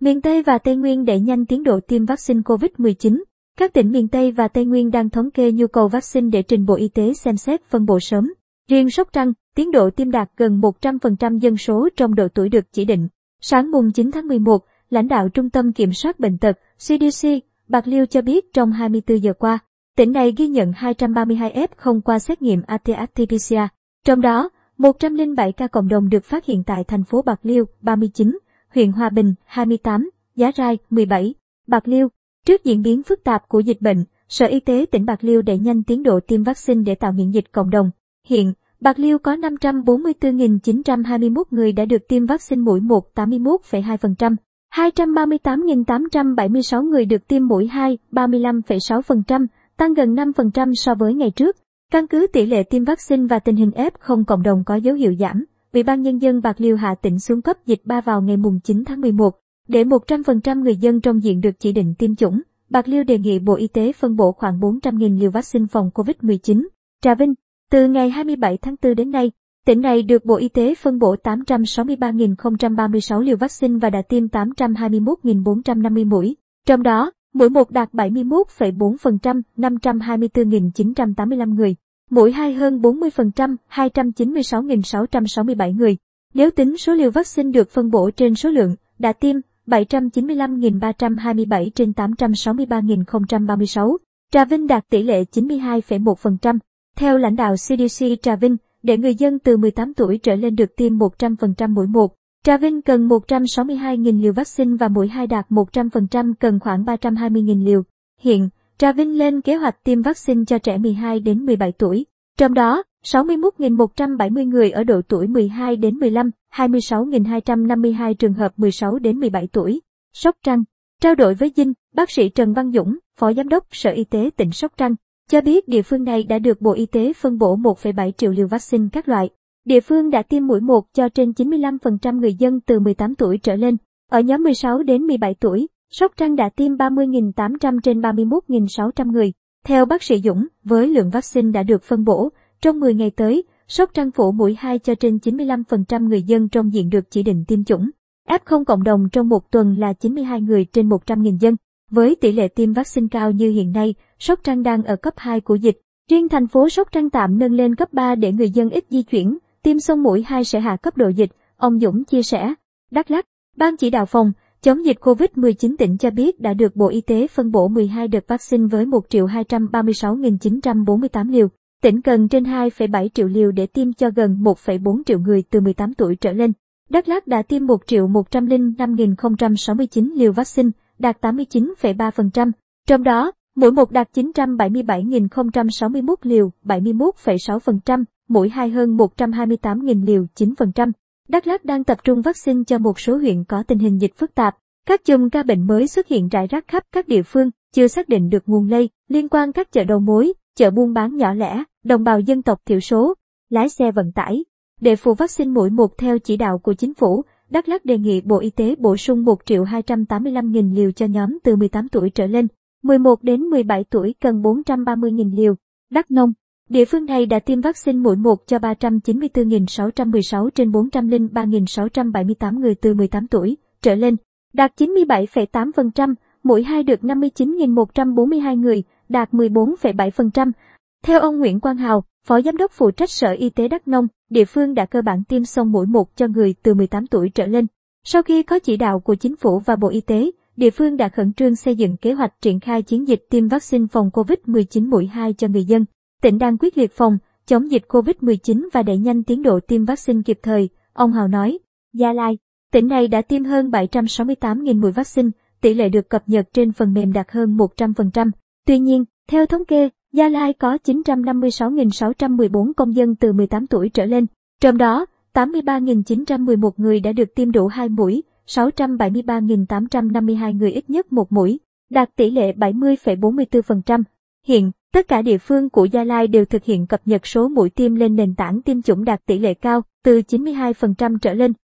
Miền Tây và Tây Nguyên đẩy nhanh tiến độ tiêm vaccine COVID-19. Các tỉnh miền Tây và Tây Nguyên đang thống kê nhu cầu vaccine để trình Bộ Y tế xem xét phân bổ sớm. Riêng Sóc Trăng, tiến độ tiêm đạt gần 100% dân số trong độ tuổi được chỉ định. Sáng mùng 9 tháng 11, lãnh đạo Trung tâm Kiểm soát Bệnh tật CDC Bạc Liêu cho biết trong 24 giờ qua, tỉnh này ghi nhận 232 F không qua xét nghiệm RT-PCR. Trong đó, 107 ca cộng đồng được phát hiện tại thành phố Bạc Liêu 39, huyện Hòa Bình 28, Giá Rai 17, Bạc Liêu. Trước diễn biến phức tạp của dịch bệnh, Sở Y tế tỉnh Bạc Liêu đẩy nhanh tiến độ tiêm vaccine để tạo miễn dịch cộng đồng. Hiện, Bạc Liêu có 544.921 người đã được tiêm vaccine mũi 1 81,2%, 238.876 người được tiêm mũi 2 35,6%, tăng gần 5% so với ngày trước. Căn cứ tỷ lệ tiêm vaccine và tình hình F0 cộng đồng có dấu hiệu giảm, Ủy ban Nhân dân Bạc Liêu hạ tỉnh xuống cấp dịch 3 vào ngày mùng 9 tháng 11. Để 100% người dân trong diện được chỉ định tiêm chủng, Bạc Liêu đề nghị Bộ Y tế phân bổ khoảng 400.000 liều vaccine phòng COVID-19. Trà Vinh, từ ngày 27 tháng 4 đến nay, tỉnh này được Bộ Y tế phân bổ 863.036 liều vaccine và đã tiêm 821.450 mũi. Trong đó, mũi 1 đạt 71,4%, 524.985 người. Mũi 2 hơn 40%, 296.667 người. Nếu tính số liều vaccine được phân bổ trên số lượng, đã tiêm 795.327 trên 863.036. Trà Vinh đạt tỷ lệ 92,1%. Theo lãnh đạo CDC Trà Vinh, để người dân từ 18 tuổi trở lên được tiêm 100% mũi 1, Trà Vinh cần 162.000 liều vaccine và mũi 2 đạt 100% cần khoảng 320.000 liều. Hiện, Trà Vinh lên kế hoạch tiêm vaccine cho trẻ 12 đến 17 tuổi. Trong đó, 61.170 người ở độ tuổi 12 đến 15, 26.252 trường hợp 16 đến 17 tuổi. Sóc Trăng Trao đổi với Dinh, bác sĩ Trần Văn Dũng, Phó Giám đốc Sở Y tế tỉnh Sóc Trăng, cho biết địa phương này đã được Bộ Y tế phân bổ 1,7 triệu liều vaccine các loại. Địa phương đã tiêm mũi 1 cho trên 95% người dân từ 18 tuổi trở lên. Ở nhóm 16 đến 17 tuổi, Sóc Trăng đã tiêm 30.800 trên 31.600 người. Theo bác sĩ Dũng, với lượng vaccine đã được phân bổ, trong 10 ngày tới, Sóc Trăng phủ mũi 2 cho trên 95% người dân trong diện được chỉ định tiêm chủng. F0 cộng đồng trong một tuần là 92 người trên 100.000 dân. Với tỷ lệ tiêm vaccine cao như hiện nay, Sóc Trăng đang ở cấp 2 của dịch. Riêng thành phố Sóc Trăng tạm nâng lên cấp 3 để người dân ít di chuyển, tiêm xong mũi 2 sẽ hạ cấp độ dịch, ông Dũng chia sẻ. Đắk Lắk, Ban chỉ đạo phòng chống dịch COVID-19 tỉnh cho biết đã được Bộ Y tế phân bổ 12 đợt vaccine với 1 236.948 liều. Tỉnh cần trên 2,7 triệu liều để tiêm cho gần 1,4 triệu người từ 18 tuổi trở lên. Đắk Lắk đã tiêm 1 105.069 liều vaccine, đạt 89,3%. Trong đó, mũi 1 đạt 977.061 liều, 71,6%, mũi 2 hơn 128.000 liều, 9%. Đắk Lắk đang tập trung vaccine cho một số huyện có tình hình dịch phức tạp. Các chùm ca bệnh mới xuất hiện rải rác khắp các địa phương, chưa xác định được nguồn lây, liên quan các chợ đầu mối, chợ buôn bán nhỏ lẻ, đồng bào dân tộc thiểu số, lái xe vận tải. Để phủ vaccine mũi một theo chỉ đạo của chính phủ, Đắk Lắk đề nghị Bộ Y tế bổ sung 1 triệu 285.000 liều cho nhóm từ 18 tuổi trở lên, 11 đến 17 tuổi cần 430.000 liều. Đắk Nông Địa phương này đã tiêm vaccine mũi 1 cho 394.616 trên 403.678 người từ 18 tuổi trở lên, đạt 97,8%, mũi 2 được 59.142 người, đạt 14,7%. Theo ông Nguyễn Quang Hào, Phó Giám đốc phụ trách Sở Y tế Đắk Nông, địa phương đã cơ bản tiêm xong mũi 1 cho người từ 18 tuổi trở lên. Sau khi có chỉ đạo của chính phủ và Bộ Y tế, địa phương đã khẩn trương xây dựng kế hoạch triển khai chiến dịch tiêm vaccine phòng COVID-19 mũi 2 cho người dân. Tỉnh đang quyết liệt phòng, chống dịch COVID-19 và đẩy nhanh tiến độ tiêm vaccine kịp thời, ông Hào nói. Gia Lai, tỉnh này đã tiêm hơn 768.000 mũi vaccine, tỷ lệ được cập nhật trên phần mềm đạt hơn 100%. Tuy nhiên, theo thống kê, Gia Lai có 956.614 công dân từ 18 tuổi trở lên, trong đó 83.911 người đã được tiêm đủ 2 mũi, 673.852 người ít nhất một mũi, đạt tỷ lệ 70,44%. Hiện, tất cả địa phương của Gia Lai đều thực hiện cập nhật số mũi tiêm lên nền tảng tiêm chủng đạt tỷ lệ cao, từ 92% trở lên.